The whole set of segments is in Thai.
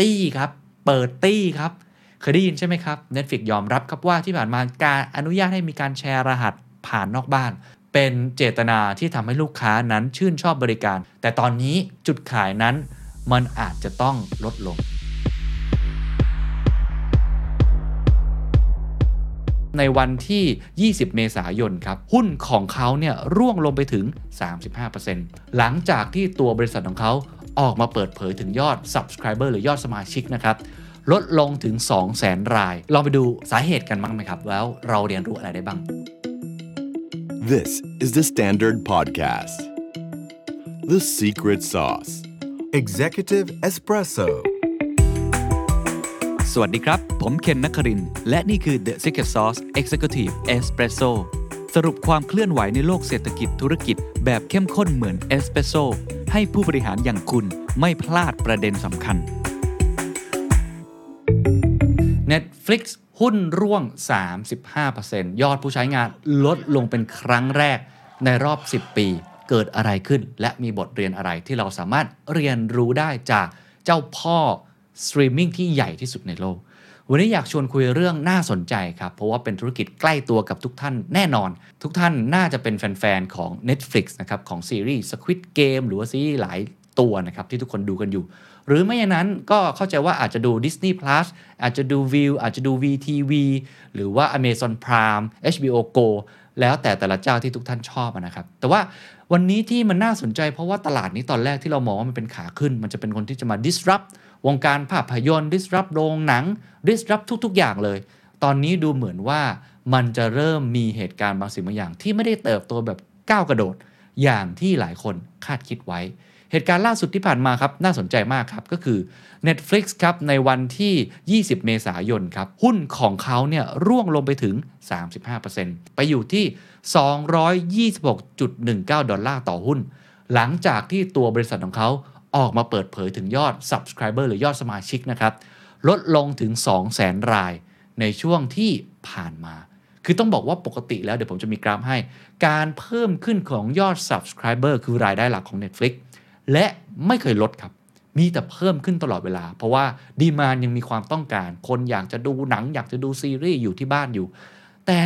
ตี้ครับ เปิดตี้ครับ เคยได้ยินใช่ไหมครับ Netflix ยอมรับครับว่าที่ผ่านมาการอนุญาตให้มีการแชร์รหัสผ่านนอกบ้าน เป็นเจตนาที่ทำให้ลูกค้านั้นชื่นชอบบริการ แต่ตอนนี้จุดขายนั้นมันอาจจะต้องลดลง ในวันที่ 20 เมษายนครับ หุ้นของเขาเนี่ยร่วงลงไปถึง 35%หลังจากที่ตัวบริษัทของเขา ออกมาเปิดเผยถึงยอด Subscriber หรือยอดสมาชิกนะครับลดลงถึง 200,000 ราย ลองไปดูสาเหตุกันบ้างไหมครับ แล้วเราเรียนรู้อะไรได้บ้าง This is the Standard Podcast. The Secret Sauce. Executive Espresso. สวัสดีครับ ผมเคนนักครินทร์และนี่คือ The Secret Sauce Executive Espresso สรุปความเคลื่อนไหวในโลกเศรษฐกิจธุรกิจแบบเข้มข้นเหมือนเอสเปรสโซ ให้ผู้บริหารอย่างคุณไม่พลาดประเด็นสำคัญ Netflix หุ้นร่วง 35%ยอดผู้ใช้งานลดลงเป็นครั้งแรกในรอบ 10 ปี เกิดอะไรขึ้น และมีบทเรียนอะไรที่เราสามารถเรียนรู้ได้จากเจ้าพ่อสตรีมมิ่งที่ใหญ่ที่สุดในโลก วันนี้อยากชวนคุยเรื่องน่าสนใจครับ เพราะว่าเป็นธุรกิจใกล้ตัวกับทุกท่านแน่นอน ทุกท่านน่าจะเป็นแฟนๆของ Netflix นะครับของซีรีส์ Squid Game หรือว่าซีรีส์หลายตัวนะครับที่ทุกคนดูกันอยู่ หรือไม่อย่างนั้นก็เข้าใจว่าอาจจะดู Disney Plus อาจจะดู View อาจจะดู VTV หรือว่า Amazon Prime HBO Go แล้วแต่แต่ละเจ้าที่ทุกท่านชอบนะครับ แต่ว่าวันนี้ที่มันน่าสนใจเพราะว่าตลาดนี้ตอนแรกที่เรามองว่ามันเป็นขาขึ้น มันจะเป็นคนที่จะมา disrupt วงการภาพยนตร์ disrupt โรงหนัง disrupt ทุก ๆ อย่างเลย ตอนนี้ดูเหมือนว่ามันจะเริ่มมีเหตุการณ์บางสิ่งบางอย่าง ที่ไม่ได้เติบโตแบบก้าวกระโดด อย่างที่หลายคนคาดคิดไว้ เหตุการณ์ล่าสุดที่ผ่านมาครับน่าสนใจมากครับก็คือ Netflix ครับในวันที่ 20 เมษายนครับหุ้นของเขาเนี่ยร่วงลงไปถึง 35%ไปอยู่ที่ 226.19 ดอลลาร์ต่อหุ้น หลังจากที่ตัวบริษัทของเขา ออกมาเปิดเผยถึงยอด Subscriber หรือยอดสมาชิกนะครับ ลดลงถึง 200,000 รายในช่วงที่ผ่านมา คือต้องบอกว่าปกติแล้วเดี๋ยวผมจะมีกราฟให้ การเพิ่มขึ้นของยอด Subscriber คือรายได้หลักของ Netflix และไม่เคยลดครับ มีแต่เพิ่มขึ้นตลอดเวลา เพราะว่าดีมานยังมีความต้องการ คนอยากจะดูหนัง อยากจะดูซีรีส์อยู่ที่บ้านอยู่ แต่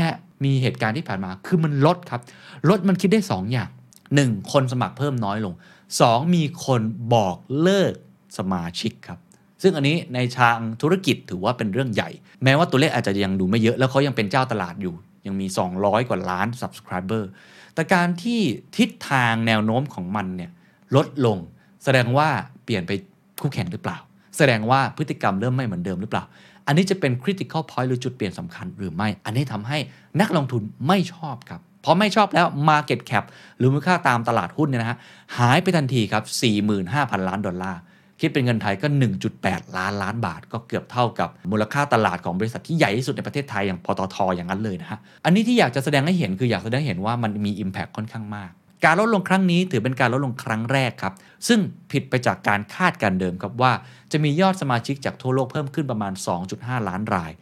มีเหตุการณ์ที่ผ่านมาคือมันลดครับ ลดมันคิดได้ 2 อย่าง 1. คนสมัครเพิ่มน้อยลง 2. มีคนบอกเลิกสมาชิกครับ ซึ่งอันนี้ในทางธุรกิจถือว่าเป็นเรื่องใหญ่ แม้ว่าตัวเลขอาจจะยังดูไม่เยอะ แล้วเขายังเป็นเจ้าตลาดอยู่ ยังมี 200 กว่าล้าน subscriber แต่การที่ทิศทางแนวโน้มของมันเนี่ยลดลง แสดงว่าเปลี่ยนไปคู่แข่งหรือเปล่า แสดงว่าพฤติกรรมเริ่มไม่เหมือนเดิมหรือเปล่า อันนี้จะเป็น critical point หรือจุดเปลี่ยนสำคัญหรือไม่ อันนี้ทำให้นักลงทุนไม่ชอบครับ พราะไม่ชอบแล้ว market cap หรือมูลค่าตามตลาดหุ้นเนี่ยนะฮะหายไปทันทีครับ 45,000 ล้านดอลลาร์ คิดเป็นเงินไทยก็ 1.8 ล้านล้านบาท ก็เกือบเท่ากับมูลค่าตลาดของบริษัทที่ใหญ่ที่สุดในประเทศไทยอย่างปตทอย่างนั้นเลยนะฮะอันนี้ที่อยากจะแสดงให้เห็นคืออยากแสดงให้เห็นว่ามันมี impact ค่อนข้างมาก การลดลงครั้งนี้ถือเป็นการลดลงครั้งแรกครับซึ่งผิดไปจากการคาดการเดิมครับว่าจะมียอดสมาชิกจากทั่วโลกเพิ่มขึ้นประมาณ 2.5 ล้านราย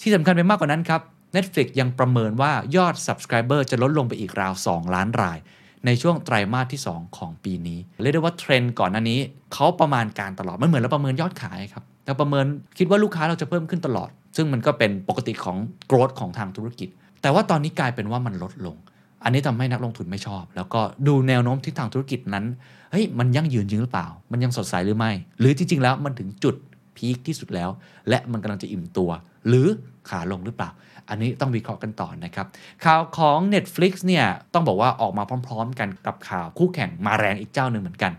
ที่สำคัญไปมากกว่านั้นครับ Netflix ยังประเมินว่ายอด Subscriber จะลดลงไปอีกราว 2 ล้านราย ในช่วงไตรมาสที่ 2 ของปีนี้ เรียกได้ว่าเทรนด์ก่อนหน้านี้เขาประมาณการตลอดมันเหมือนเราประเมินยอดขายครับเราประเมินคิดว่าลูกค้าเราจะเพิ่มขึ้นตลอด ซึ่งมันก็เป็นปกติของ growth ของทางธุรกิจ แต่ว่าตอนนี้กลายเป็นว่ามันลดลง อันนี้ทำให้นักลงทุนไม่ชอบ แล้วก็ดูแนวโน้มที่ทางธุรกิจนั้นเฮ้ยมันยั่งยืนจริงหรือเปล่า มันยังสดใสหรือไม่ หรือจริง ๆ แล้วมันถึงจุดพีคที่สุดแล้ว และมันกำลังจะอิ่มตัว หรือขาลงหรือเปล่า อันนี้ต้องวิเคราะห์กันต่อนะครับ ข่าวของ Netflix เนี่ยต้องบอกว่าออกมาพร้อม ๆ กันกับข่าวคู่แข่งมาแรงอีกเจ้าหนึ่งเหมือนกัน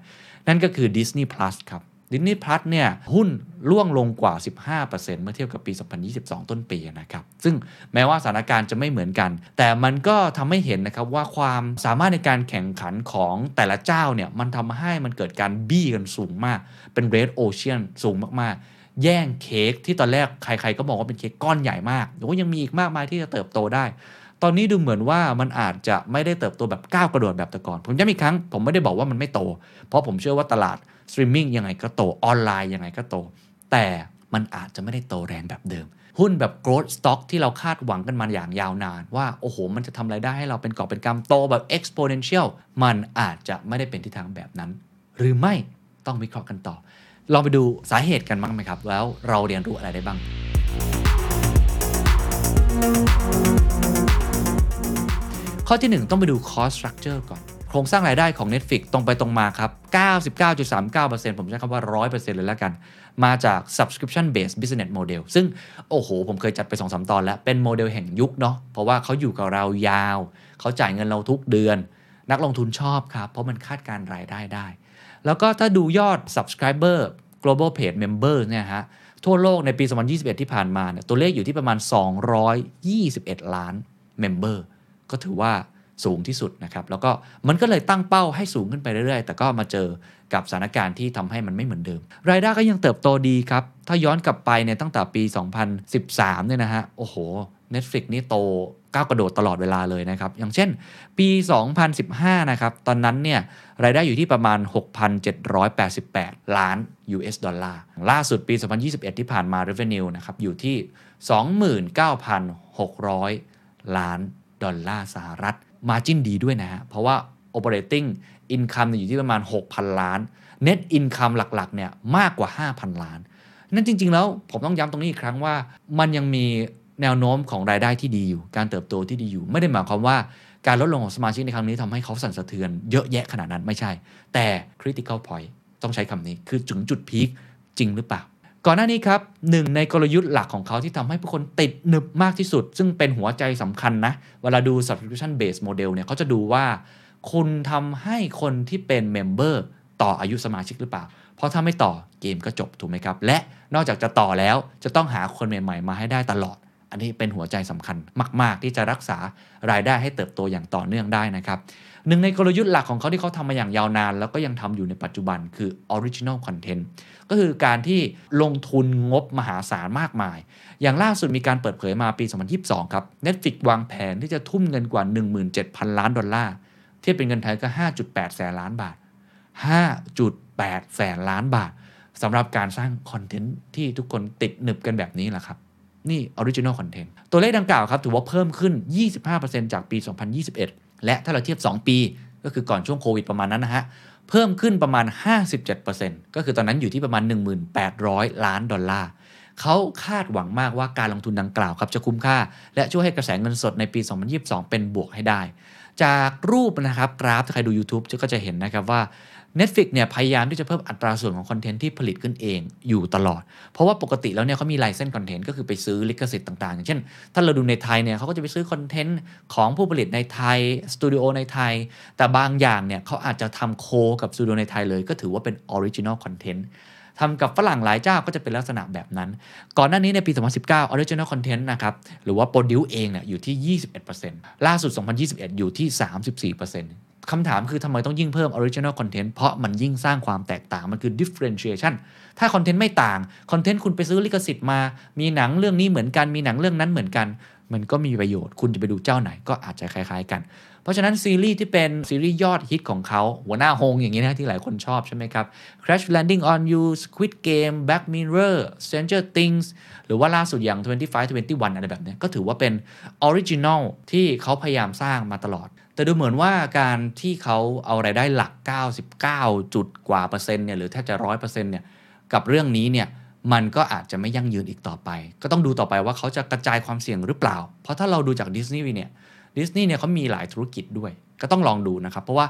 นั่นก็คือ Disney Plus ครับ Disney Plus เนี่ยหุ้นร่วงลงกว่า 15%เมื่อเทียบกับปี 2022 ต้นปีนะครับ ซึ่งแม้ว่าสถานการณ์จะไม่เหมือนกัน แต่มันก็ทำให้เห็นนะครับว่าความสามารถในการแข่งขันของแต่ละเจ้าเนี่ยมันทำให้มันเกิดการบี้กันสูงมากเป็น red ocean สูงมากๆ แย่งเค้กที่ตอนแรกใคร ๆ ก็บอกว่าเป็นเค้กก้อนใหญ่มากแต่ว่ายังมีอีกมากมายที่จะเติบโตได้ ตอนนี้ดูเหมือนว่ามันอาจจะไม่ได้เติบโตแบบก้าวกระโดดแบบแต่ก่อน ผมย้ำอีกครั้ง ผมไม่ได้บอกว่ามันไม่โต เพราะผมเชื่อว่าตลาดสตรีมมิ่งยังไงก็โตออนไลน์ยังไงก็โต แต่มันอาจจะไม่ได้โตแรงแบบเดิม หุ้นแบบ growth stock ที่เราคาดหวังกันมาอย่างยาวนาน ว่า โอ้โห มันจะทำรายได้ให้เราเป็นกอบเป็นกำโตแบบ exponential มันอาจจะไม่ได้เป็นทิศทางแบบนั้น หรือไม่ต้องวิเคราะห์กันต่อ ลองไปดูสาเหตุกันบ้างไหมครับ แล้วเราเรียนรู้อะไรได้บ้าง ข้อที่ 1 ต้องไปดู cost structure ก่อน โครงสร้างรายได้ของ Netflix ตรงไปตรงมาครับ 99.39%ผมใช้คำว่า 100%เลยแล้วกัน มาจาก subscription based business model ซึ่ง โอ้โห ผมเคยจัดไป 2-3 ตอนแล้ว เป็นโมเดลแห่งยุคเนาะเพราะว่าเขาอยู่กับเรายาว เขาจ่ายเงินเราทุกเดือน นักลงทุนชอบครับ เพราะมันคาดการรายได้ได้ แล้วก็ถ้าดูยอด subscriber global page member เนี่ยฮะทั่วโลกในปี 2021 ที่ผ่านมาเนี่ยตัวเลขอยู่ที่ประมาณ 221 ล้าน member ก็ถือว่าสูงที่สุดนะครับ แล้วก็มันก็เลยตั้งเป้าให้สูงขึ้นไปเรื่อยๆ แต่ก็มาเจอกับสถานการณ์ที่ทำให้มันไม่เหมือนเดิม รายได้ก็ยังเติบโตดีครับ ถ้าย้อนกลับไปเนี่ยตั้งแต่ปี 2013 เนี่ยนะฮะ โอ้โห Netflix นี่โต ก้าวกระโดดตลอดเวลาเลยนะครับ อย่างเช่น ปี 2015 นะครับ ตอนนั้นเนี่ยรายได้อยู่ที่ประมาณ 6,788 ล้าน US ดอลลาร์ ล่าสุดปี 2021 ที่ผ่านมา revenue นะครับ อยู่ที่ 29,600 ล้านดอลลาร์สหรัฐ มาจิ้นดีด้วยนะฮะ เพราะว่า operating income อยู่ที่ประมาณ 6,000 ล้าน net income หลักๆ เนี่ยมากกว่า 5,000 ล้าน นั่นจริง ๆ แล้วผมต้องย้ำตรงนี้อีกครั้งว่า มันยังมี แนวโน้มของรายได้ที่ดีอยู่ การเติบโตที่ดีอยู่ ไม่ได้หมายความว่าการลดลงของสมาชิกในครั้งนี้ทำให้เขาสั่นสะเทือนเยอะแยะขนาดนั้นไม่ใช่ แต่ critical point ต้องใช้คำนี้คือถึงจุดพีคจริงหรือเปล่า ก่อนหน้านี้ครับหนึ่งในกลยุทธ์หลักของเขาที่ทำให้ผู้คนติดหนึบมากที่สุด ซึ่งเป็นหัวใจสำคัญนะ เวลาดู subscription based model เนี่ยเขาจะดูว่า คุณทำให้คนที่เป็น member ต่ออายุสมาชิกหรือเปล่า เพราะถ้าไม่ต่อเกมก็จบถูกไหมครับ และนอกจากจะต่อแล้วจะต้องหาคนใหม่ ๆ มาให้ได้ตลอด อันนี้เป็นหัวใจสำคัญมาก ๆ ที่จะรักษารายได้ให้เติบโตอย่างต่อเนื่องได้นะครับหนึ่งในกลยุทธ์หลักของเขาที่เขาทำมาอย่างยาวนาน แล้วก็ยังทำอยู่ในปัจจุบันคือ original content ก็คือการที่ลงทุนงบมหาศาลมากมาย อย่างล่าสุดมีการเปิดเผยมาปี 2022 ครับ Netflix วางแผนที่จะทุ่มเงินกว่า 17,000 ล้านดอลลาร์เทียบเป็นเงินไทยก็ 5.8 แสนล้านบาท 5.8 แสนล้านบาทสำหรับการสร้างคอนเทนต์ที่ทุกคนติดหนึบกันแบบนี้แหละครับ นี่ Original Content ตัวเลขดังกล่าวครับถือว่าเพิ่มขึ้น 25%จากปี 2021 และถ้าเราเทียบ 2 ปี ก็คือก่อนช่วงโควิดประมาณนั้นนะฮะเพิ่มขึ้นประมาณ 57%ก็คือตอนนั้นอยู่ที่ประมาณ 1,800 ล้านดอลลาร์เขาคาดหวังมากว่าการลงทุนดังกล่าวครับจะคุ้มค่า และช่วยให้กระแสเงินสดในปี 2022 เป็นบวกให้ได้ จากรูปนะครับกราฟถ้าใครดู YouTube ก็จะเห็นนะครับว่า Netflix เนี่ยพยายามที่จะเพิ่มอัตราส่วนของคอนเทนต์ที่ผลิตขึ้นเองอยู่ตลอด เพราะว่าปกติแล้วเนี่ยเขามี license content ก็คือไปซื้อลิขสิทธิ์ต่างๆ อย่างเช่น ถ้าเราดูในไทยเนี่ยเขาก็จะไปซื้อคอนเทนต์ของผู้ผลิตในไทยสตูดิโอในไทย แต่บางอย่างเนี่ยเขาอาจจะทำ coกับสตูดิโอในไทยเลย ก็ถือว่าเป็น original content ทำกับฝรั่งหลายเจ้าก็จะเป็นลักษณะแบบนั้น ก่อนหน้านี้ในปี 2019 Original Content นะครับ หรือว่า Produce เองเนี่ยอยู่ที่ 21%ล่าสุด 2021 อยู่ที่ 34% คำถามคือทำไมต้องยิ่งเพิ่ม Original Content เพราะมันยิ่งสร้างความแตกต่าง มันคือ differentiation ถ้าคอนเทนต์ไม่ต่าง คอนเทนต์คุณไปซื้อลิขสิทธิ์มา มีหนังเรื่องนี้เหมือนกัน มีหนังเรื่องนั้นเหมือนกัน มันก็มีประโยชน์ คุณจะไปดูเจ้าไหนก็อาจจะคล้ายๆกัน เพราะฉะนั้นซีรีส์ที่เป็นซีรีส์ยอดฮิตของเขา หัวหน้าฮงอย่างนี้นะที่หลายคนชอบใช่ไหมครับ Crash Landing on You Squid Game Black Mirror Stranger Things หรือว่าล่าสุดอย่าง 25 21 อะไรแบบนี้ก็ถือว่าเป็น original ที่เขาพยายามสร้างมาตลอด แต่ดูเหมือนว่าการที่เขาเอารายได้หลัก 99 จุดกว่าเปอร์เซ็นต์เนี่ยหรือแทบจะร้อยเปอร์เซ็นต์เนี่ยกับเรื่องนี้เนี่ยมันก็อาจจะไม่ยั่งยืนอีกต่อไป ก็ต้องดูต่อไปว่าเขาจะกระจายความเสี่ยงหรือเปล่า เพราะถ้าเราดูจากดิสนีย์เนี่ยดิสนีย์เนี่ยเขามีหลายธุรกิจด้วย ก็ต้องลองดูนะครับ เพราะว่า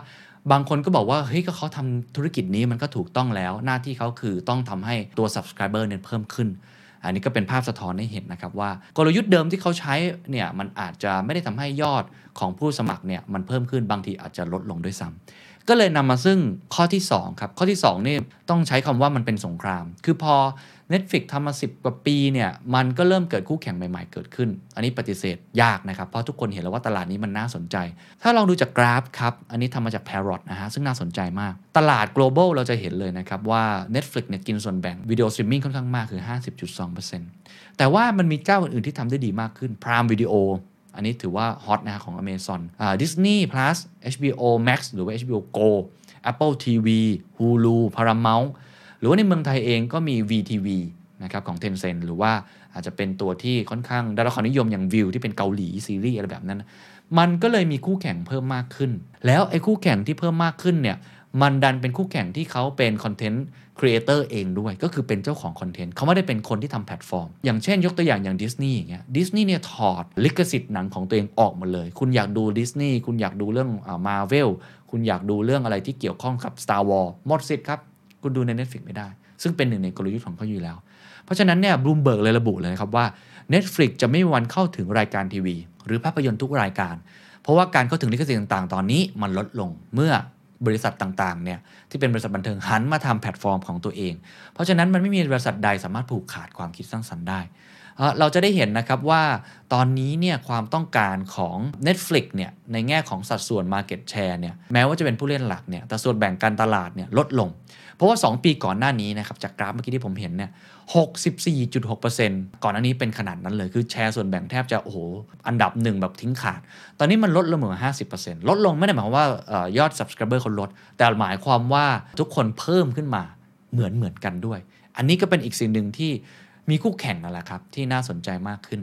บางคนก็บอกว่าเฮ้ยก็เขาทำธุรกิจนี้มันก็ถูกต้องแล้ว หน้าที่เขาคือต้องทำให้ตัว subscriber เนี่ยเพิ่มขึ้น อันนี้ก็เป็นภาพสะท้อนให้เห็นนะครับว่ากลยุทธ์เดิมที่เขาใช้เนี่ยมันอาจจะไม่ได้ทำให้ยอดของผู้สมัครเนี่ยมันเพิ่มขึ้นบางทีอาจจะลดลงด้วยซ้ำ ก็เลยนำมาซึ่งข้อที่ 2 ครับ ข้อที่ 2 นี่ต้องใช้คำว่ามันเป็นสงคราม คือพอ Netflix ทำมา 10 กว่าปีเนี่ยมันก็เริ่มเกิดคู่แข่งใหม่ๆเกิดขึ้น อันนี้ปฏิเสธยากนะครับ เพราะทุกคนเห็นแล้วว่าตลาดนี้มันน่าสนใจ ถ้าลองดูจากกราฟครับ อันนี้ทำมาจาก Parrot นะฮะซึ่งน่าสนใจมาก ตลาด global เราจะเห็นเลยนะครับว่า Netflix เนี่ยกินส่วนแบ่งวิดีโอสตรีมมิ่งค่อนข้างมากคือ 50.2%แต่ว่ามันมีเจ้าอื่นๆที่ทำได้ดีมากขึ้น Prime Video อันนี้ถือว่า hot นะฮะของ Amazon อ่า Disney Plus HBO Max หรือว่า HBO Go Apple TV Hulu Paramount หรือว่าในเมืองไทยเองก็มี WeTV นะครับของ Tencent หรือว่าอาจจะเป็นตัวที่ค่อนข้างได้รับความนิยมอย่างวิวที่เป็นเกาหลีซีรีส์อะไรแบบนั้น มันก็เลยมีคู่แข่งเพิ่มมากขึ้น แล้วไอ้คู่แข่งที่เพิ่มมากขึ้นเนี่ย มันดันเป็นคู่แข่งที่เขาเป็น content creator เองด้วย ก็คือเป็นเจ้าของคอนเทนต์เขาไม่ได้เป็นคนที่ทำแพลตฟอร์ม อย่างเช่นยกตัวอย่างอย่างดิสนีย์อย่างเงี้ยดิสนีย์เนี่ยถอดลิขสิทธิ์หนังของตัวเองออกหมดเลย คุณอยากดูดิสนีย์คุณอยากดูเรื่องมาเวลคุณอยากดูเรื่องอะไรที่เกี่ยวข้องกับ Star Wars หมดสิทธิ์ครับคุณดูใน Netflix ไม่ได้ ซึ่งเป็นหนึ่งในกลยุทธ์ของเขาอยู่แล้ว เพราะฉะนั้นเนี่ยบลูมเบิร์กเลยระบุเลยนะครับว่า Netflix จะไม่มีวันเข้าถึงรายการทีวี หรือภาพยนตร์ทุกรายการ เพราะว่าการเข้าถึงลิขสิทธิ์ต่างๆ ตอนนี้มันลดลงเมื่อ บริษัทต่างๆเนี่ยที่เป็นบริษัทบันเทิงหันมาทำแพลตฟอร์มของตัวเอง เพราะฉะนั้นมันไม่มีบริษัทใดสามารถผูกขาดความคิดสร้างสรรค์ได้เราจะได้เห็นนะครับว่าตอนนี้เนี่ยความต้องการของ Netflix เนี่ยในแง่ของสัดส่วน Market Share เนี่ยแม้ว่าจะเป็นผู้เล่นหลักเนี่ยแต่ส่วนแบ่งการตลาดเนี่ยลดลง เพราะว่า 2 ปีก่อนหน้านี้นะครับจากกราฟเมื่อกี้ที่ผมเห็นเนี่ย64.6%ก่อนหน้านี้เป็นขนาดนั้นเลยคือแชร์ส่วนแบ่งแทบจะโอ้โหอันดับหนึ่งแบบทิ้งขาด ตอนนี้มันลดลงเหมือน50%ลดลงไม่ได้หมายความว่ายอด Subscriber คนลด แต่หมายความว่าทุกคนเพิ่มขึ้นมาเหมือนเหมือนกันด้วย อันนี้ก็เป็นอีกสิ่งหนึ่งที่ มีคู่แข่งนั่นแหละครับที่น่าสนใจมากขึ้น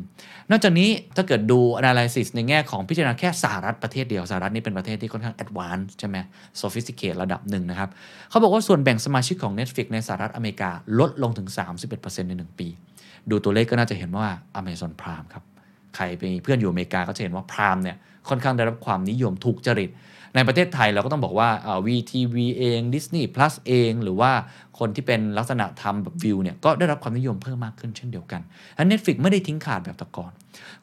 นอกจากนี้ถ้าเกิดดู analysis ในแง่ของพิจารณาแค่สหรัฐประเทศเดียวสหรัฐนี่เป็นประเทศที่ค่อนข้าง advanced ใช่ไหม sophisticate ระดับหนึ่งนะครับเขาบอกว่าส่วนแบ่งสมาชิกของ Netflix ในสหรัฐอเมริกาลดลงถึง 31%ใน 1 ปี ดูตัวเลขก็น่าจะเห็นว่า Amazon Prime ครับใครเป็นเพื่อนอยู่อเมริกาก็จะเห็นว่า Prime เนี่ยค่อนข้างได้รับความนิยมถูกจริต ในประเทศไทยเราก็ต้องบอกว่า WeTV เอง Disney Plus เอง หรือว่าคนที่เป็นลักษณะทำแบบวิวเนี่ยก็ได้รับความนิยมเพิ่มมากขึ้นเช่นเดียวกันอัน Netflix ไม่ได้ทิ้งขาดแบบแต่ก่อน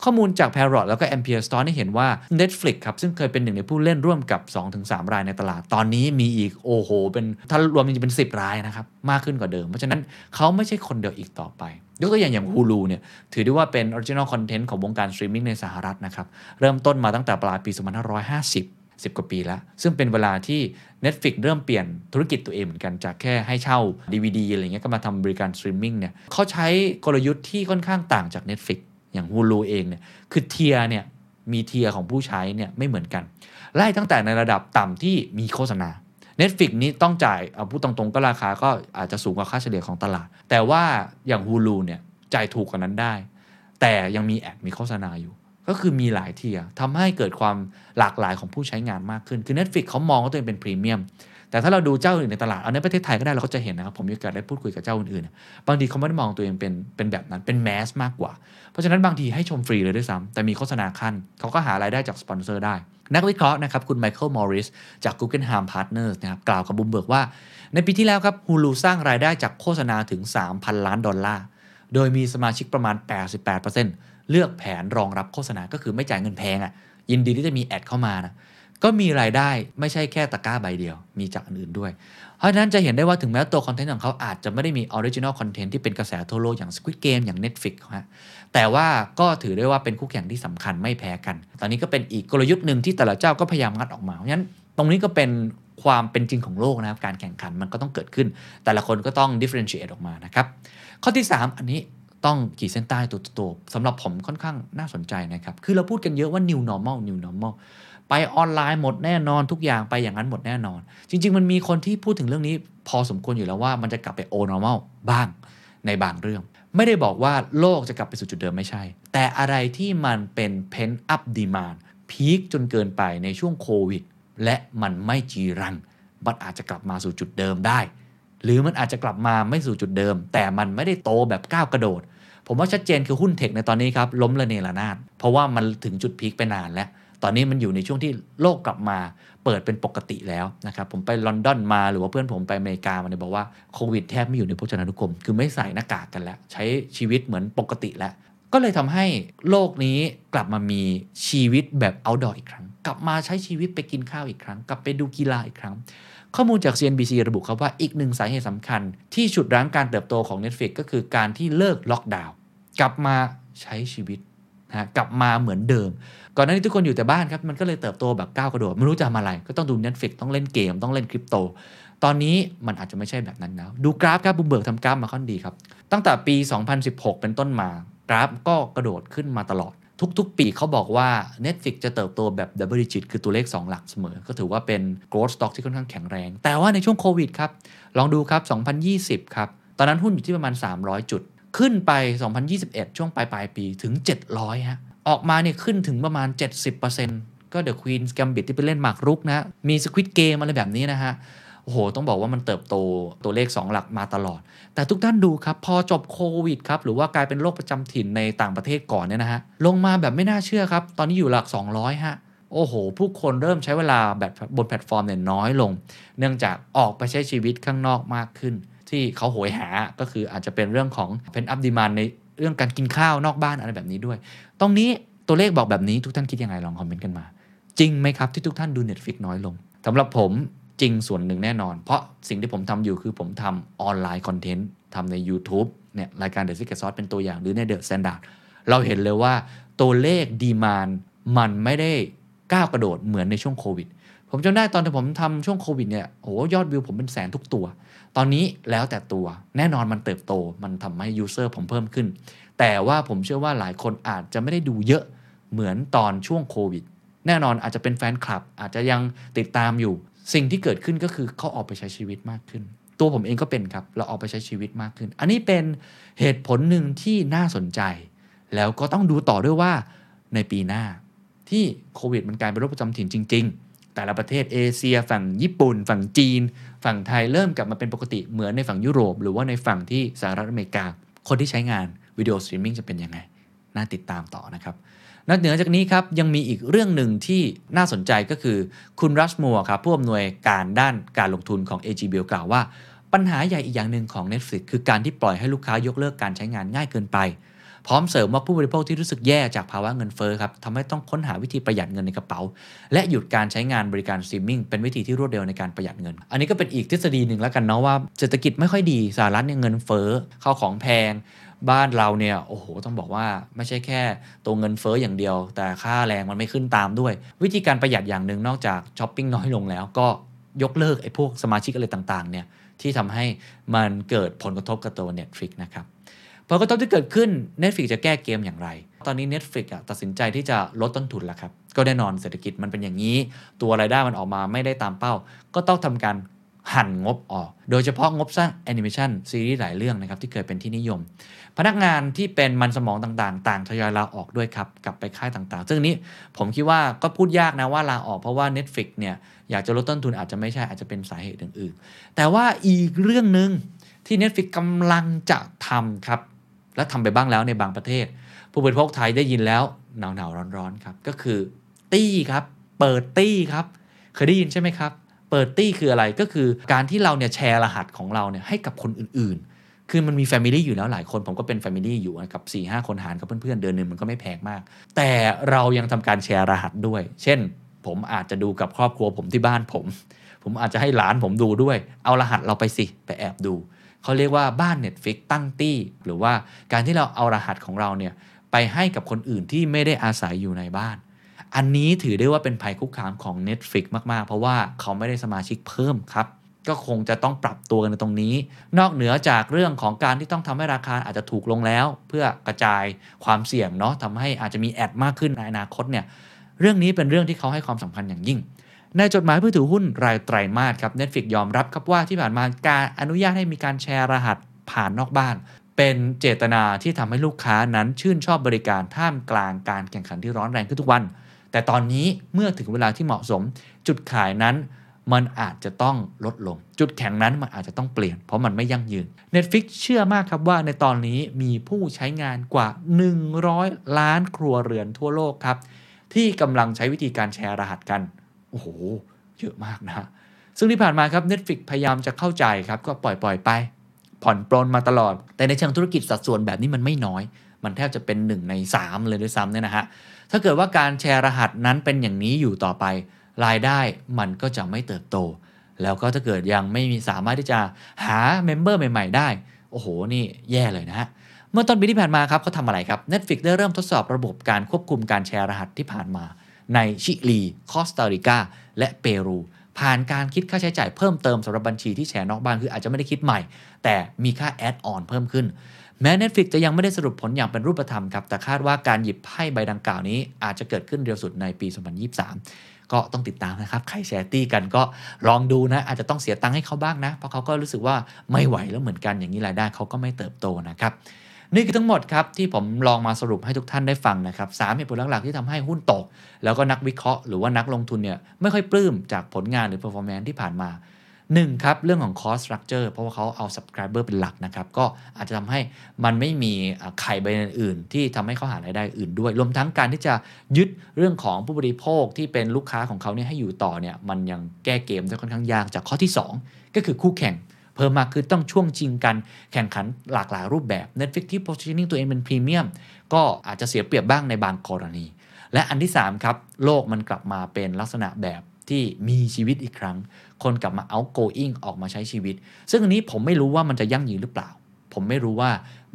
ข้อมูลจาก Parrot แล้วก็ a m p e r Store ได้เห็นว่า Netflix ครับ ซึ่งเคยเป็นหนึ่งในผู้เล่นร่วมกับ 2-3 รายในตลาด ตอนนี้มีอีกโอ้โห เป็นถ้ารวมจริงๆเป็น 10 รายนะครับ มากขึ้นกว่าเดิม เพราะฉะนั้นเขาไม่ใช่คนเดียวอีกต่อไป ยกตัวอย่างอย่าง Hulu เนี่ยถือได้ว่าเป็น original content ของวงการสตรีมมิ่งในสหรัฐนะครับเริ่มต้นมาตั้งแต่ปลายปี 2550 10 กว่าปีแล้ว ซึ่งเป็นเวลาที่ Netflix เริ่มเปลี่ยนธุรกิจตัวเองเหมือนกันจากแค่ให้เช่า DVD อะไรเงี้ยก็มาทำบริการสตรีมมิ่งเนี่ยเขาใช้กลยุทธ์ที่ค่อนข้างต่างจาก Netflix อย่าง Hulu เองเนี่ยคือเทียเนี่ยมีเทียของผู้ใช้เนี่ยไม่เหมือนกัน ไล่ตั้งแต่ในระดับต่ำที่มีโฆษณา Netflix นี้ต้องจ่ายเอาพูดตรงๆก็ราคาก็อาจจะสูงกว่าค่าเฉลี่ยของตลาด แต่ว่าอย่าง Hulu เนี่ยจ่ายถูกกว่านั้นได้ แต่ยังมี ad มีโฆษณาอยู่ ก็คือมีหลาย tier ทำให้เกิดความหลากหลายของผู้ใช้งานมากขึ้น คือ Netflix เขามองว่าตัวเองเป็นพรีเมียม แต่ถ้าเราดูเจ้าอื่นในตลาด เอาในประเทศไทยก็ได้เราก็จะเห็นนะครับ ผมมีโอกาสได้พูดคุยกับเจ้าอื่นๆ บางทีเขาไม่ได้มองตัวเองเป็นเป็นแบบนั้น เป็น mass มากกว่า เพราะฉะนั้นบางทีให้ชมฟรีเลยด้วยซ้ำแต่มีโฆษณาคั่นเขาก็หารายได้จากสปอนเซอร์ได้ นักวิเคราะห์นะครับ คุณ Michael Morris จาก Guggenheim Partners นะครับ กล่าวกับบุมเบิร์กว่า ในปีที่แล้วครับ Hulu สร้างรายได้จากโฆษณาถึง 3,000 ล้านดอลลาร์ โดยมีสมาชิกประมาณ 88% เลือกแผนรองรับโฆษณาก็คือไม่จ่ายเงินแพงอ่ะยินดีที่จะมี ad เข้ามานะก็มีรายได้ไม่ใช่แค่ตะกร้าใบเดียว มีจากอื่นด้วย เพราะฉะนั้นจะเห็นได้ว่าถึงแม้ตัวคอนเทนต์ของเขาอาจจะไม่ได้มี original content ที่เป็นกระแสทั่วโลกอย่าง Squid Game อย่าง Netflix ฮะแต่ว่าก็ถือได้ว่าเป็นคู่แข่งที่สำคัญไม่แพ้กัน ตอนนี้ก็เป็นอีกกลยุทธ์หนึ่งที่แต่ละเจ้าก็พยายามงัดออกมาเพราะฉะนั้นตรงนี้ก็เป็นความเป็นจริงของโลกนะครับ การแข่งขันมันก็ต้องเกิดขึ้น แต่ละคนก็ต้อง differentiate ออกมานะครับ ข้อที่ 3 อันนี้ ต้องขีดเส้นใต้ตัวๆสำหรับผมค่อนข้างน่าสนใจนะครับ คือเราพูดกันเยอะว่า new normal new normal ไปออนไลน์หมดแน่นอนทุกอย่างไปอย่างนั้นหมดแน่นอน จริง ๆ มันมีคนที่พูดถึงเรื่องนี้ พอสมควรอยู่แล้วว่ามันจะกลับไป o normal บ้างในบางเรื่อง ไม่ได้บอกว่าโลกจะกลับไปสู่จุดเดิมไม่ใช่ แต่อะไรที่มันเป็น pent up demand พีคจนเกินไปในช่วงโควิดและมันไม่จีรันมันอาจจะกลับมาสู่จุดเดิมได้ หรือมันอาจจะกลับมาไม่สู่จุดเดิม แต่มันไม่ได้โตแบบก้าวกระโดด ผมว่าชัดเจนคือหุ้นเทคในตอนนี้ครับล้มละเนระนาดเพราะว่ามันถึงจุดพีคไปนานแล้ว ตอนนี้มันอยู่ในช่วงที่โลกกลับมาเปิดเป็นปกติแล้วนะครับผมไปลอนดอนมาหรือว่าเพื่อนผมไปอเมริกามาเนี่ยบอกว่าโควิดแทบไม่อยู่ในพจนานุกรม คือไม่ใส่หน้ากากกันแล้ว ใช้ชีวิตเหมือนปกติแล้ว ก็เลยทำให้โลกนี้กลับมามีชีวิตแบบ outdoor อีกครั้ง กลับมาใช้ชีวิตไปกินข้าวอีกครั้ง กลับไปดูกีฬาอีกครั้ง ข้อมูลจาก CNBC ระบุครับว่าอีกหนึ่งสาเหตุสำคัญ ที่ฉุดรั้งการเติบโตของ Netflix ก็คือการที่เลิกล็อกดาวน์กลับมาใช้ชีวิตนะกลับมาเหมือนเดิม ก่อนหน้านี้ทุกคนอยู่แต่บ้านครับ มันก็เลยเติบโตแบบก้าวกระโดด ไม่รู้จะทำอะไร ก็ต้องดู Netflix ต้องเล่นเกม ต้องเล่นคริปโต ตอนนี้มันอาจจะไม่ใช่แบบนั้นแล้ว ดูกราฟครับบุมเบิร์กทำกราฟมาค่อนดีครับ ตั้งแต่ปี 2016 เป็นต้นมากราฟก็กระโดดขึ้นมาตลอด ทุกๆ ปีเขาบอกว่า Netflix จะเติบโตแบบ double digit คือตัวเลข 2 หลักเสมอ ก็ถือว่าเป็น growth stock ที่ค่อนข้างแข็งแรง แต่ว่าในช่วงโควิดครับ ลองดูครับ 2020 ครับ ตอนนั้นหุ้นอยู่ที่ประมาณ 300 จุด ขึ้นไป 2021 ช่วงปลายปลายปีถึง 700ฮะออกมาเนี่ยขึ้นถึงประมาณ 70%ก็ The Queen's Gambit ที่ไปเล่นหมากรุกนะมี Squid Game อะไรแบบนี้นะฮะ โอ้โห ต้องบอกว่ามันเติบโตตัวเลข 2 หลักมาตลอด แต่ทุกท่านดูครับ พอจบโควิดครับ หรือว่ากลายเป็นโรคประจำถิ่นในต่างประเทศก่อนเนี่ยนะฮะ ลงมาแบบไม่น่าเชื่อครับ ตอนนี้อยู่หลัก 200 ฮะ โอ้โห ผู้คนเริ่มใช้เวลาแบบบนแพลตฟอร์มเนี่ยน้อยลง เนื่องจากออกไปใช้ชีวิตข้างนอกมากขึ้น ที่เขาโหยหา ก็คืออาจจะเป็นเรื่องของ pent-up demand ในเรื่องการกินข้าวนอกบ้านอะไรแบบนี้ด้วย ตรงนี้ตัวเลขบอกแบบนี้ทุกท่านคิดยังไงลองคอมเมนต์กันมา จริงไหมครับที่ทุกท่านดู Netflix น้อยลงสำหรับผม จริงส่วนหนึ่งแน่นอน เพราะสิ่งที่ผมทำอยู่คือผมทำ online content ทำใน YouTube เนี่ยรายการ The Secret Sauce เป็นตัวอย่างหรือใน The Standard เราเห็นเลยว่าตัวเลข demand มันไม่ได้ก้าวกระโดดเหมือนในช่วงโควิด ผมจำได้ตอนที่ผมทำช่วงโควิดเนี่ยโอ้ยอดวิวผมเป็นแสนทุกตัว ตอนนี้แล้วแต่ตัวแน่นอนมันเติบโต มันทำให้ user ผมเพิ่มขึ้น แต่ว่าผมเชื่อว่าหลายคนอาจจะไม่ได้ดูเยอะเหมือนตอนช่วงโควิดแน่นอนอาจจะเป็นแฟนคลับอาจจะยังติดตามอยู่ สิ่งที่เกิดขึ้นก็คือเขาออกไปใช้ชีวิตมากขึ้น ตัวผมเองก็เป็นครับ เราออกไปใช้ชีวิตมากขึ้น อันนี้เป็นเหตุผลหนึ่งที่น่าสนใจ แล้วก็ต้องดูต่อด้วยว่าในปีหน้า ที่โควิดมันกลายเป็นโรคประจำถิ่นจริง ๆ แต่ละประเทศเอเชีย ฝั่งญี่ปุ่น ฝั่งจีน ฝั่งไทยเริ่มกลับมาเป็นปกติเหมือนในฝั่งยุโรป หรือว่าในฝั่งที่สหรัฐอเมริกา คนที่ใช้งานวิดีโอสตรีมมิ่งจะเป็นยังไงน่าติดตามต่อนะครับ นอกเหนือจากนี้ครับยังมีอีกเรื่องหนึ่งที่น่าสนใจก็คือคุณ Russ Mould ครับผู้อำนวยการด้านการลงทุนของ AJ Bell กล่าวว่า ปัญหาใหญ่อีกอย่างหนึ่งของ Netflix คือการที่ปล่อยให้ลูกค้ายกเลิกการใช้งานง่ายเกินไป พร้อมเสริมว่าผู้บริโภคที่รู้สึกแย่จากภาวะเงินเฟ้อครับทำให้ต้องค้นหาวิธีประหยัดเงินในกระเป๋า และหยุดการใช้งานบริการสตรีมมิ่งเป็นวิธีที่รวดเร็วในการประหยัดเงิน อันนี้ก็เป็นอีกทฤษฎีหนึ่งแล้วกันเนาะว่าเศรษฐกิจไม่ค่อยดีสหรัฐเนี่ยเงินเฟ้อข้าวของแพง บ้านเราเนี่ยโอ้โหต้องบอกว่าไม่ใช่แค่ตัวเงินเฟ้ออย่างเดียว แต่ค่าแรงมันไม่ขึ้นตามด้วย วิธีการประหยัดอย่างหนึ่งนอกจากช้อปปิ้งน้อยลงแล้วก็ยกเลิกไอ้พวกสมาชิกอะไรต่างๆเนี่ยที่ทำให้มันเกิดผลกระทบกับตัว Netflix นะครับผลกระทบที่เกิดขึ้น Netflix จะแก้เกมอย่างไร ตอนนี้ Netflix อะตัดสินใจที่จะลดต้นทุนแล้วครับ ก็แน่นอนเศรษฐกิจมันเป็นอย่างนี้ ตัวรายได้มันออกมาไม่ได้ตามเป้า ก็ต้องทำการ หั่นงบออก โดยเฉพาะงบสร้างแอนิเมชันซีรีส์หลายเรื่องนะครับที่เคยเป็นที่นิยม พนักงานที่เป็นมันสมองต่างๆ ต่างทยอยลาออกด้วยครับ กลับไปค่ายต่างๆ ซึ่งนี้ผมคิดว่าก็พูดยากนะว่าลาออกเพราะว่า Netflix เนี่ยอยากจะลดต้นทุนอาจจะไม่ใช่อาจจะเป็นสาเหตุอื่นๆ แต่ว่าอีกเรื่องหนึ่งที่ Netflix กำลังจะทำครับ และทำไปบ้างแล้วในบางประเทศ ผู้บริโภคไทยได้ยินแล้วหนาวๆร้อนๆครับก็คือตี้ครับเปิดตี้ครับเคยได้ยินใช่ไหมครับ เปิดตี้คืออะไรก็คือการที่เราเนี่ยแชร์รหัสของเราเนี่ยให้กับคนอื่นๆ คือมันมี family อยู่แล้วหลายคน ผมก็เป็น family อยู่กับสี่ห้าคนหารกับเพื่อนๆ เดือนหนึ่งมันก็ไม่แพงมาก แต่เรายังทำการแชร์รหัสด้วย เช่น ผมอาจจะดูกับครอบครัวผมที่บ้านผม ผมอาจจะให้หลานผมดูด้วย เอารหัสเราไปสิไปแอบดูเขาเรียกว่าบ้าน Netflix ตั้งตี้ หรือว่าการที่เราเอารหัสของเราเนี่ยไปให้กับคนอื่นที่ไม่ได้อาศัยอยู่ในบ้าน อันนี้ถือได้ว่าเป็นภัยคุกคามของ Netflix มากๆ เพราะว่าเขาไม่ได้สมาชิกเพิ่มครับ ก็คงจะต้องปรับตัวกันในตรงนี้ นอกเหนือจากเรื่องของการที่ต้องทำให้ราคาอาจจะถูกลงแล้ว เพื่อกระจายความเสี่ยงเนาะทำให้อาจจะมีแอดมากขึ้นในอนาคตเนี่ยเรื่องนี้เป็นเรื่องที่เขาให้ความสำคัญอย่างยิ่ง ในจดหมายผู้ถือหุ้นรายไตรมาสครับ Netflix ยอมรับครับว่าที่ผ่านมาการอนุญาตให้มีการแชร์รหัสผ่านนอกบ้าน เป็นเจตนาที่ทำให้ลูกค้านั้นชื่นชอบบริการท่ามกลางการแข่งขันที่ร้อนแรงขึ้นทุกวัน แต่ตอนนี้เมื่อถึงเวลาที่เหมาะสม จุดขายนั้นมันอาจจะต้องลดลง จุดแข็งนั้นมันอาจจะต้องเปลี่ยน เพราะมันไม่ยั่งยืน Netflix เชื่อมากครับว่าในตอนนี้มีผู้ใช้งานกว่า 100 ล้านครัวเรือนทั่วโลกครับ ที่กำลังใช้วิธีการแชร์รหัสกัน โอ้โห เยอะมากนะ ซึ่งที่ผ่านมาครับ Netflix พยายามจะเข้าใจครับ ก็ปล่อยปล่อยไป ผ่อนปลนมาตลอด แต่ในเชิงธุรกิจสัดส่วนแบบนี้มันไม่น้อย มันแทบจะเป็น 1 ใน 3 เลยด้วยซ้ำเนี่ยนะฮะ ถ้าเกิดว่าการแชร์รหัสนั้นเป็นอย่างนี้อยู่ต่อไป รายได้มันก็จะไม่เติบโต แล้วก็ถ้าเกิดยังไม่มีสามารถที่จะหาเมมเบอร์ใหม่ ๆ ได้ โอ้โห นี่แย่เลยนะฮะเมื่อต้นปีที่ผ่านมาครับเขาทำอะไรครับ Netflix ได้เริ่มทดสอบระบบการควบคุมการแชร์รหัสที่ผ่านมา ในชิลี คอสตาริกา และเปรู ผ่านการคิดค่าใช้จ่ายเพิ่มเติมสำหรับบัญชีที่แชร์นอกบ้านคืออาจจะไม่ได้คิดใหม่ แต่มีค่าแอดออนเพิ่มขึ้น แม้ Netflix จะยังไม่ได้สรุปผลอย่างเป็นรูปธรรมครับ แต่คาดว่าการหยิบไพ่ใบดังกล่าวนี้ อาจจะเกิดขึ้นเร็วสุดในปี 2023 ก็ต้องติดตามนะครับ ใครแชร์ตี้กันก็ลองดูนะ อาจจะต้องเสียตังค์ให้เขาบ้างนะ เพราะเขาก็รู้สึกว่าไม่ไหวแล้วเหมือนกันอย่างนี้รายได้เขาก็ไม่เติบโตนะครับ นี่คือทั้งหมดครับที่ผมลองมาสรุปให้ทุกท่านได้ฟังนะครับสามเหตุผลหลักๆที่ทำให้หุ้นตก แล้วก็นักวิเคราะห์หรือว่านักลงทุนเนี่ยไม่ค่อยปลื้มจากผลงานหรือ performance ที่ผ่านมา 1ครับเรื่องของ cost structure เพราะว่าเขาเอา subscriber เป็นหลักนะครับ ก็อาจจะทำให้มันไม่มีไข่ใบอื่น ที่ทำให้เขาหารายได้อื่นด้วย รวมทั้งการที่จะยึดเรื่องของผู้บริโภคที่เป็นลูกค้าของเขาเนี่ยให้อยู่ต่อเนี่ยมันยังแก้เกมได้ค่อนข้างยากจากข้อที่ 2 ก็คือคู่แข่งเพิ่มมากคือต้องช่วงชิงกันแข่งขันหลากหลายรูปแบบ Netflix ที่ positioning ตัวเองเป็นพรีเมียมก็อาจจะเสียเปรียบบ้างในบางกรณี และอันที่ 3 ครับ โลกมันกลับมาเป็นลักษณะแบบที่มีชีวิตอีกครั้ง คนกลับมา outgoing ออกมาใช้ชีวิต ซึ่งอันนี้ผมไม่รู้ว่ามันจะยั่งยืนหรือเปล่า ผมไม่รู้ว่า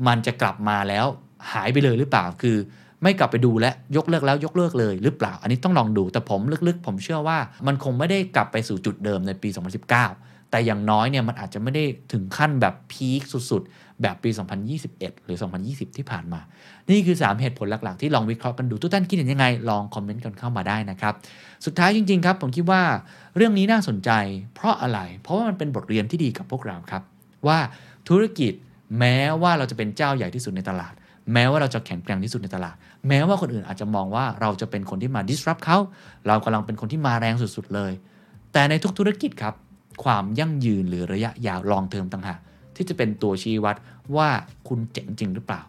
มันจะกลับมาแล้วหายไปเลยหรือเปล่า คือไม่กลับไปดูและยกเลิกแล้วยกเลิกเลยหรือเปล่า อันนี้ต้องลองดูแต่ผมลึกๆ ผมเชื่อว่ามันคงไม่ได้กลับไปสู่จุดเดิมในปี 2019 แต่อย่างน้อยเนี่ยมันอาจจะไม่ได้ถึงขั้นแบบพีคสุดๆ แบบปี 2021 หรือ 2020 ที่ผ่านมา นี่คือ 3 เหตุผลหลักๆ ที่ลองวิเคราะห์กันดู ทุกท่านคิดเห็นยังไง ลองคอมเมนต์กันเข้ามาได้นะครับ สุดท้ายจริงๆครับ ผมคิดว่าเรื่องนี้น่าสนใจ เพราะอะไร เพราะว่ามันเป็นบทเรียนที่ดีกับพวกเราครับ ว่าธุรกิจแม้ว่าเราจะเป็นเจ้าใหญ่ที่สุดในตลาด แม้ว่าเราจะแข็งแกร่งที่สุดในตลาด แม้ว่าคนอื่นอาจจะมองว่าเราจะเป็นคนที่มา disrupt เขาเรากำลังเป็นคนที่มาแรงสุดๆเลย แต่ในทุกธุรกิจครับ ความยั่งยืนหรือระยะยาวลองเทอมต่างหากที่จะเป็นตัวชี้วัดว่าคุณเจ๋งจริงหรือเปล่า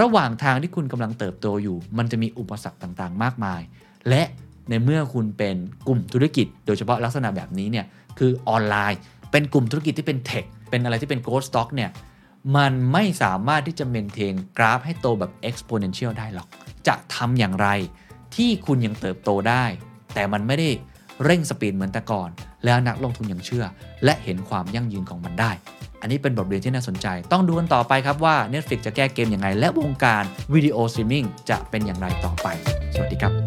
ระหว่างทางที่คุณกำลังเติบโตอยู่ มันจะมีอุปสรรคต่างๆ มากมาย และในเมื่อคุณเป็นกลุ่มธุรกิจ โดยเฉพาะลักษณะแบบนี้เนี่ยคือออนไลน์ เป็นกลุ่มธุรกิจที่เป็นเทคเป็นอะไรที่เป็น growth stock เนี่ยมันไม่สามารถที่จะเมนเทนกราฟให้โตแบบ exponential ได้หรอก จะทำอย่างไรที่คุณยังเติบโตได้ แต่มันไม่ได้ เร่ง speed เหมือนแต่ก่อน แล้วนักลงทุนยังเชื่อ และเห็นความยั่งยืนของมันได้ อันนี้เป็นบทเรียนที่น่าสนใจ ต้องดูกันต่อไปครับว่า Netflix จะแก้เกมยังไง และวงการวิดีโอสตรีมมิ่งจะเป็นอย่างไรต่อไป สวัสดีครับ